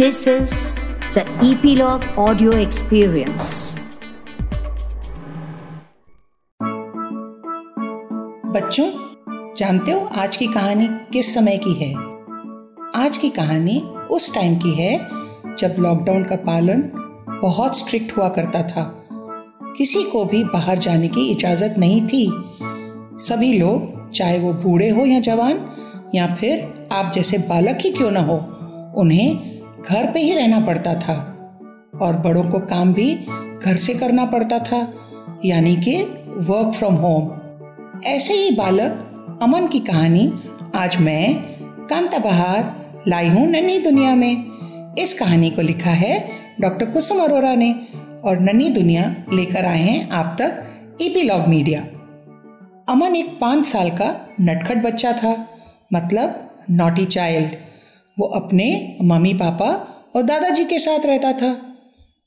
This is the Epilogue Audio Experience. बच्चों, जानते हो आज की कहानी किस समय की है? आज की कहानी उस टाइम की है जब लॉकडाउन का पालन बहुत स्ट्रिक्ट हुआ करता था। किसी को भी बाहर जाने की इजाज़त नहीं थी। सभी लोग, चाहे वो बूढ़े हो या जवान, या फिर आप जैसे बालक ही क्यों ना हो, उन्हें घर पे ही रहना पड़ता था और बड़ों को काम भी घर से करना पड़ता था, यानी कि वर्क फ्रॉम होम ऐसे ही बालक अमन की कहानी आज मैं, कांता बहार, लाई हूँ नन्ही दुनिया में। इस कहानी को लिखा है डॉक्टर कुसुम अरोरा ने और नन्ही दुनिया लेकर आए हैं आप तक ईपीलॉग मीडिया अमन एक पाँच साल का नटखट बच्चा था मतलब नॉटी चाइल्ड वो अपने मम्मी पापा और दादाजी के साथ रहता था।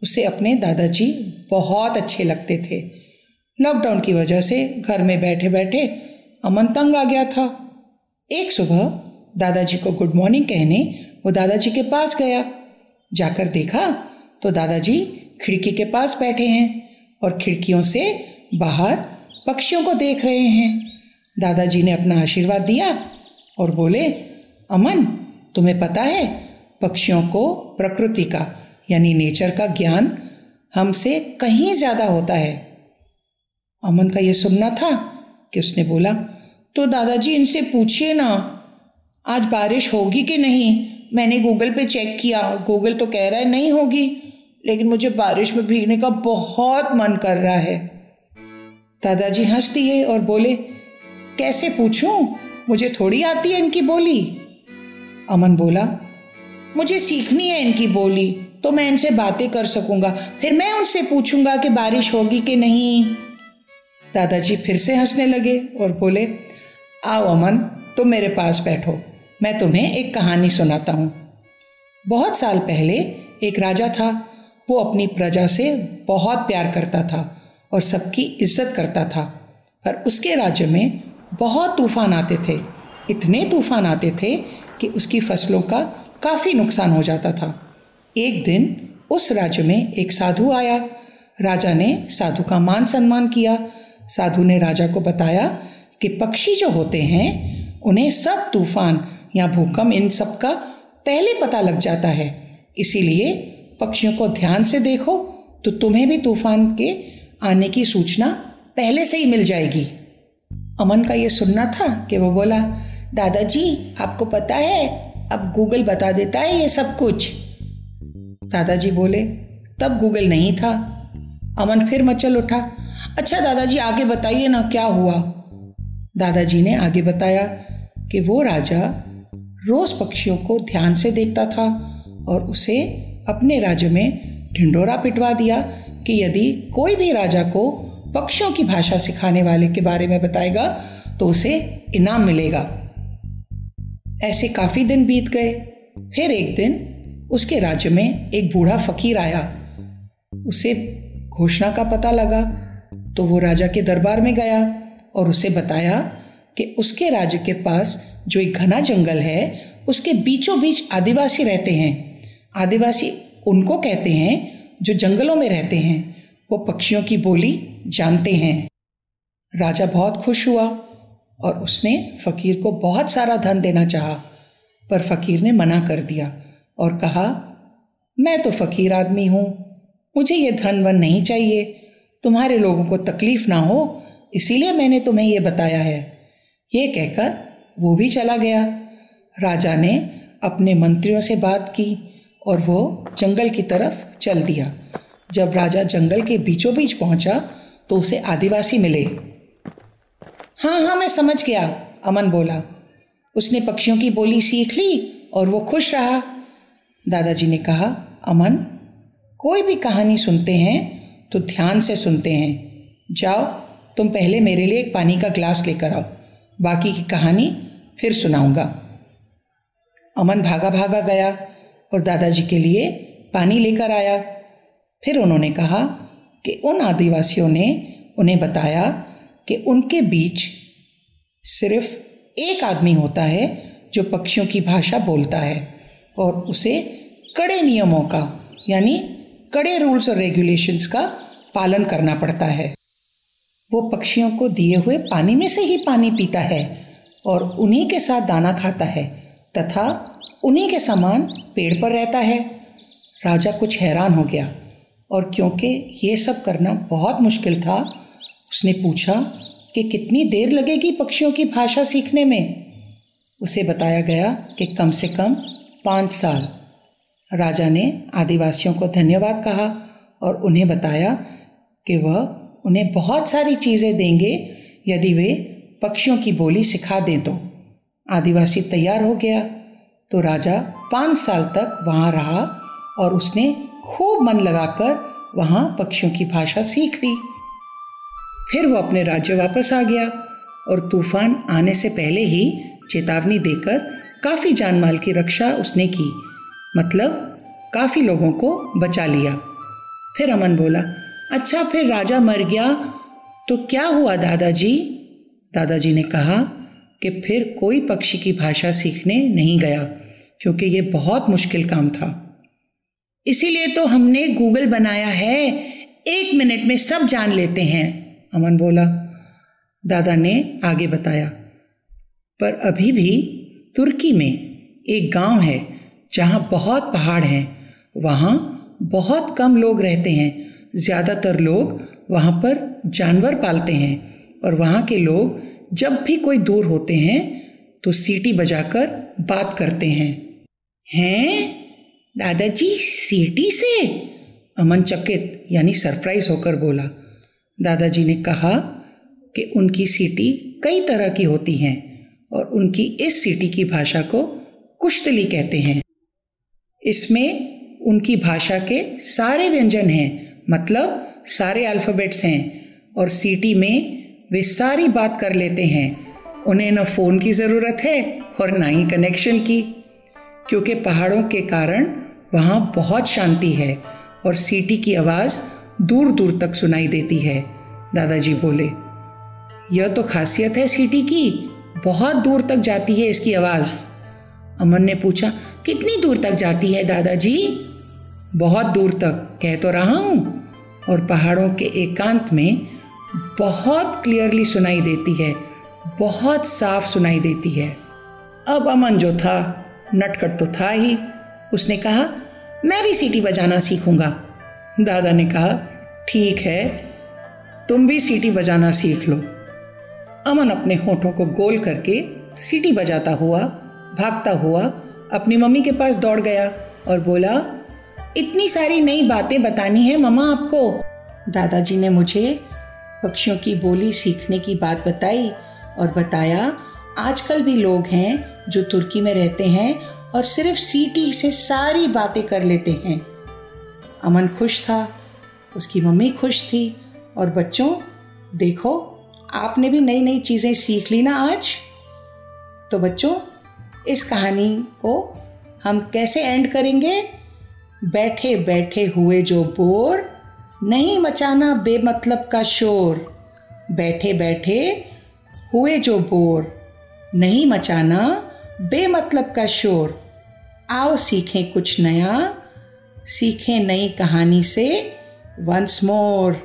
उसे अपने दादाजी बहुत अच्छे लगते थे। लॉकडाउन की वजह से घर में बैठे बैठे अमन तंग आ गया था। एक सुबह दादाजी को गुड मॉर्निंग कहने वो दादाजी के पास गया। जाकर देखा तो दादाजी खिड़की के पास बैठे हैं और खिड़कियों से बाहर पक्षियों को देख रहे हैं। दादाजी ने अपना आशीर्वाद दिया और बोले, अमन तुम्हें पता है, पक्षियों को प्रकृति का, यानी नेचर का ज्ञान हमसे कहीं ज़्यादा होता है। अमन का यह सुनना था कि उसने बोला तो दादाजी इनसे पूछिए ना, आज बारिश होगी कि नहीं? मैंने गूगल पे चेक किया, गूगल तो कह रहा है नहीं होगी, लेकिन मुझे बारिश में भीगने का बहुत मन कर रहा है। दादाजी हंस दिए और बोले, कैसे पूछूँ? मुझे थोड़ी आती है इनकी बोली। अमन बोला, मुझे सीखनी है इनकी बोली तो मैं इनसे बातें कर सकूँगा। फिर मैं उनसे पूछूँगा कि बारिश होगी कि नहीं। दादाजी फिर से हंसने लगे और बोले, आओ अमन, तुम मेरे पास बैठो, मैं तुम्हें एक कहानी सुनाता हूँ। बहुत साल पहले एक राजा था, वो अपनी प्रजा से बहुत प्यार करता था और सबकी इज़्ज़त करता था। पर उसके राज्य में बहुत तूफ़ान आते थे। इतने तूफ़ान आते थे कि उसकी फ़सलों का काफ़ी नुकसान हो जाता था। एक दिन उस राज्य में एक साधु आया। राजा ने साधु का मान सम्मान किया। साधु ने राजा को बताया कि पक्षी जो होते हैं, उन्हें सब तूफ़ान या भूकंप इन सब का पहले पता लग जाता है। इसीलिए पक्षियों को ध्यान से देखो तो तुम्हें भी तूफ़ान के आने की सूचना पहले से ही मिल जाएगी। अमन का ये सुनना था कि वो बोला दादाजी, आपको पता है, अब गूगल बता देता है ये सब कुछ। दादाजी बोले, तब गूगल नहीं था। अमन फिर मचल उठा अच्छा दादाजी, आगे बताइए ना क्या हुआ? दादाजी ने आगे बताया कि वो राजा रोज पक्षियों को ध्यान से देखता था और उसे अपने राज्य में ढिंडोरा पिटवा दिया कि यदि कोई भी राजा को पक्षियों की भाषा सिखाने वाले के बारे में बताएगा तो उसे इनाम मिलेगा। ऐसे काफ़ी दिन बीत गए। फिर एक दिन उसके राज्य में एक बूढ़ा फकीर आया। उसे घोषणा का पता लगा तो वो राजा के दरबार में गया और उसे बताया कि उसके राज्य के पास जो एक घना जंगल है, उसके बीचों बीच आदिवासी रहते हैं। आदिवासी उनको कहते हैं जो जंगलों में रहते हैं। वो पक्षियों की बोली जानते हैं। राजा बहुत खुश हुआ और उसने फ़कीर को बहुत सारा धन देना चाहा, पर फ़कीर ने मना कर दिया और कहा, मैं तो फ़कीर आदमी हूँ, मुझे ये धन वन नहीं चाहिए, तुम्हारे लोगों को तकलीफ़ ना हो, इसीलिए मैंने तुम्हें ये बताया है। ये कहकर वो भी चला गया। राजा ने अपने मंत्रियों से बात की और वो जंगल की तरफ़ चल दिया। जब राजा जंगल के बीचों बीच पहुँचा तो उसे आदिवासी मिले। हाँ हाँ मैं समझ गया, अमन बोला। उसने पक्षियों की बोली सीख ली और वो खुश रहा। दादाजी ने कहा, अमन, कोई भी कहानी सुनते हैं तो ध्यान से सुनते हैं। जाओ, तुम पहले मेरे लिए एक पानी का ग्लास लेकर आओ, बाकी की कहानी फिर सुनाऊँगा। अमन भागा भागा गया और दादाजी के लिए पानी लेकर आया। फिर उन्होंने कहा कि उन आदिवासियों ने उन्हें बताया कि उनके बीच सिर्फ़ एक आदमी होता है जो पक्षियों की भाषा बोलता है और उसे कड़े नियमों का, यानी कड़े रूल्स और रेगुलेशंस का पालन करना पड़ता है। वो पक्षियों को दिए हुए पानी में से ही पानी पीता है और उन्हीं के साथ दाना खाता है तथा उन्हीं के समान पेड़ पर रहता है। राजा कुछ हैरान हो गया और क्योंकि ये सब करना बहुत मुश्किल था उसने पूछा कि कितनी देर लगेगी पक्षियों की भाषा सीखने में? उसे बताया गया कि कम से कम पाँच साल। राजा ने आदिवासियों को धन्यवाद कहा और उन्हें बताया कि वह उन्हें बहुत सारी चीज़ें देंगे यदि वे पक्षियों की बोली सिखा दें तो। आदिवासी तैयार हो गया। तो राजा पाँच साल तक वहाँ रहा और उसने खूब मन लगाकर वहाँ पक्षियों की भाषा सीख ली। फिर वो अपने राज्य वापस आ गया और तूफ़ान आने से पहले ही चेतावनी देकर काफ़ी जान माल की रक्षा उसने की मतलब काफ़ी लोगों को बचा लिया। फिर अमन बोला अच्छा फिर राजा मर गया तो क्या हुआ दादाजी? दादाजी ने कहा कि फिर कोई पक्षी की भाषा सीखने नहीं गया, क्योंकि ये बहुत मुश्किल काम था। इसीलिए तो हमने गूगल बनाया है, एक मिनट में सब जान लेते हैं। अमन बोला, दादा ने आगे बताया, पर अभी भी तुर्की में एक गाँव है जहाँ बहुत पहाड़ हैं, वहाँ बहुत कम लोग रहते हैं, ज़्यादातर लोग वहाँ पर जानवर पालते हैं, और वहाँ के लोग जब भी कोई दूर होते हैं तो सीटी बजाकर बात करते हैं। हैं? दादाजी, सीटी से? अमन चकित, यानी सरप्राइज़ होकर बोला दादाजी ने कहा कि उनकी सीटी कई तरह की होती हैं और उनकी इस सीटी की भाषा को कुश्तली कहते हैं। इसमें उनकी भाषा के सारे व्यंजन हैं मतलब सारे अल्फ़ाबेट्स हैं और सीटी में वे सारी बात कर लेते हैं। उन्हें न फ़ोन की ज़रूरत है और ना ही कनेक्शन की, क्योंकि पहाड़ों के कारण वहाँ बहुत शांति है और सीटी की आवाज़ दूर दूर तक सुनाई देती है। दादाजी बोले, यह तो खासियत है सीटी की, बहुत दूर तक जाती है इसकी आवाज़। अमन ने पूछा, कितनी दूर तक जाती है दादाजी? बहुत दूर तक, कह तो रहा हूँ। और पहाड़ों के एकांत में बहुत क्लियरली सुनाई देती है, बहुत साफ़ सुनाई देती है। अब अमन जो था नटकट तो था ही। उसने कहा, मैं भी सीटी बजाना सीखूँगा। दादा ने कहा ठीक है, तुम भी सीटी बजाना सीख लो। अमन अपने होठों को गोल करके सीटी बजाता हुआ, भागता हुआ अपनी मम्मी के पास दौड़ गया और बोला, इतनी सारी नई बातें बतानी है मम्मा आपको? दादाजी ने मुझे पक्षियों की बोली सीखने की बात बताई और बताया, आजकल भी लोग हैं जो तुर्की में रहते हैं और सिर्फ़ सीटी से सारी बातें कर लेते हैं। अमन खुश था उसकी मम्मी खुश थी और बच्चों, देखो, आपने भी नई नई चीज़ें सीख ली ना आज? तो बच्चों, इस कहानी को हम कैसे एंड करेंगे? बैठे बैठे हुए जो बोर, नहीं मचाना बेमतलब का शोर। बैठे बैठे हुए जो बोर, नहीं मचाना बेमतलब का शोर। आओ सीखें कुछ नया, सीखें नई कहानी से वंस मोर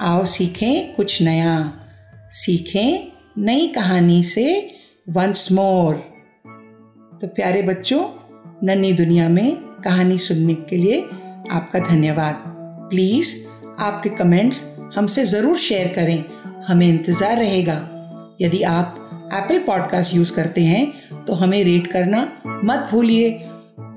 आओ सीखें कुछ नया। सीखें नई कहानी से वंस मोर तो प्यारे बच्चों, नन्ही दुनिया में कहानी सुनने के लिए आपका धन्यवाद। प्लीज़ आपके कमेंट्स हमसे ज़रूर शेयर करें। हमें इंतज़ार रहेगा। यदि आप एप्पल पॉडकास्ट यूज़ करते हैं तो हमें रेट करना मत भूलिए।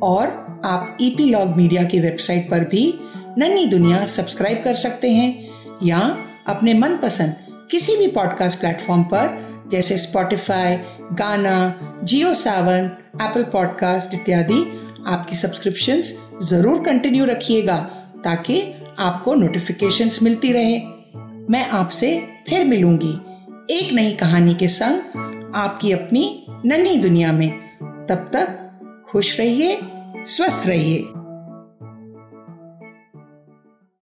और आप ई पी लॉग मीडिया की वेबसाइट पर भी नन्ही दुनिया सब्सक्राइब कर सकते हैं या अपने मनपसंद किसी भी पॉडकास्ट प्लेटफॉर्म पर, जैसे स्पॉटिफाई गाना जियो सावन एप्पल पॉडकास्ट इत्यादि, आपकी सब्सक्रिप्शंस ज़रूर कंटिन्यू रखिएगा, ताकि आपको नोटिफिकेशंस मिलती रहे। मैं आपसे फिर मिलूँगी एक नई कहानी के संग आपकी अपनी नन्ही दुनिया में। तब तक खुश रहिए, स्वस्थ रहिए।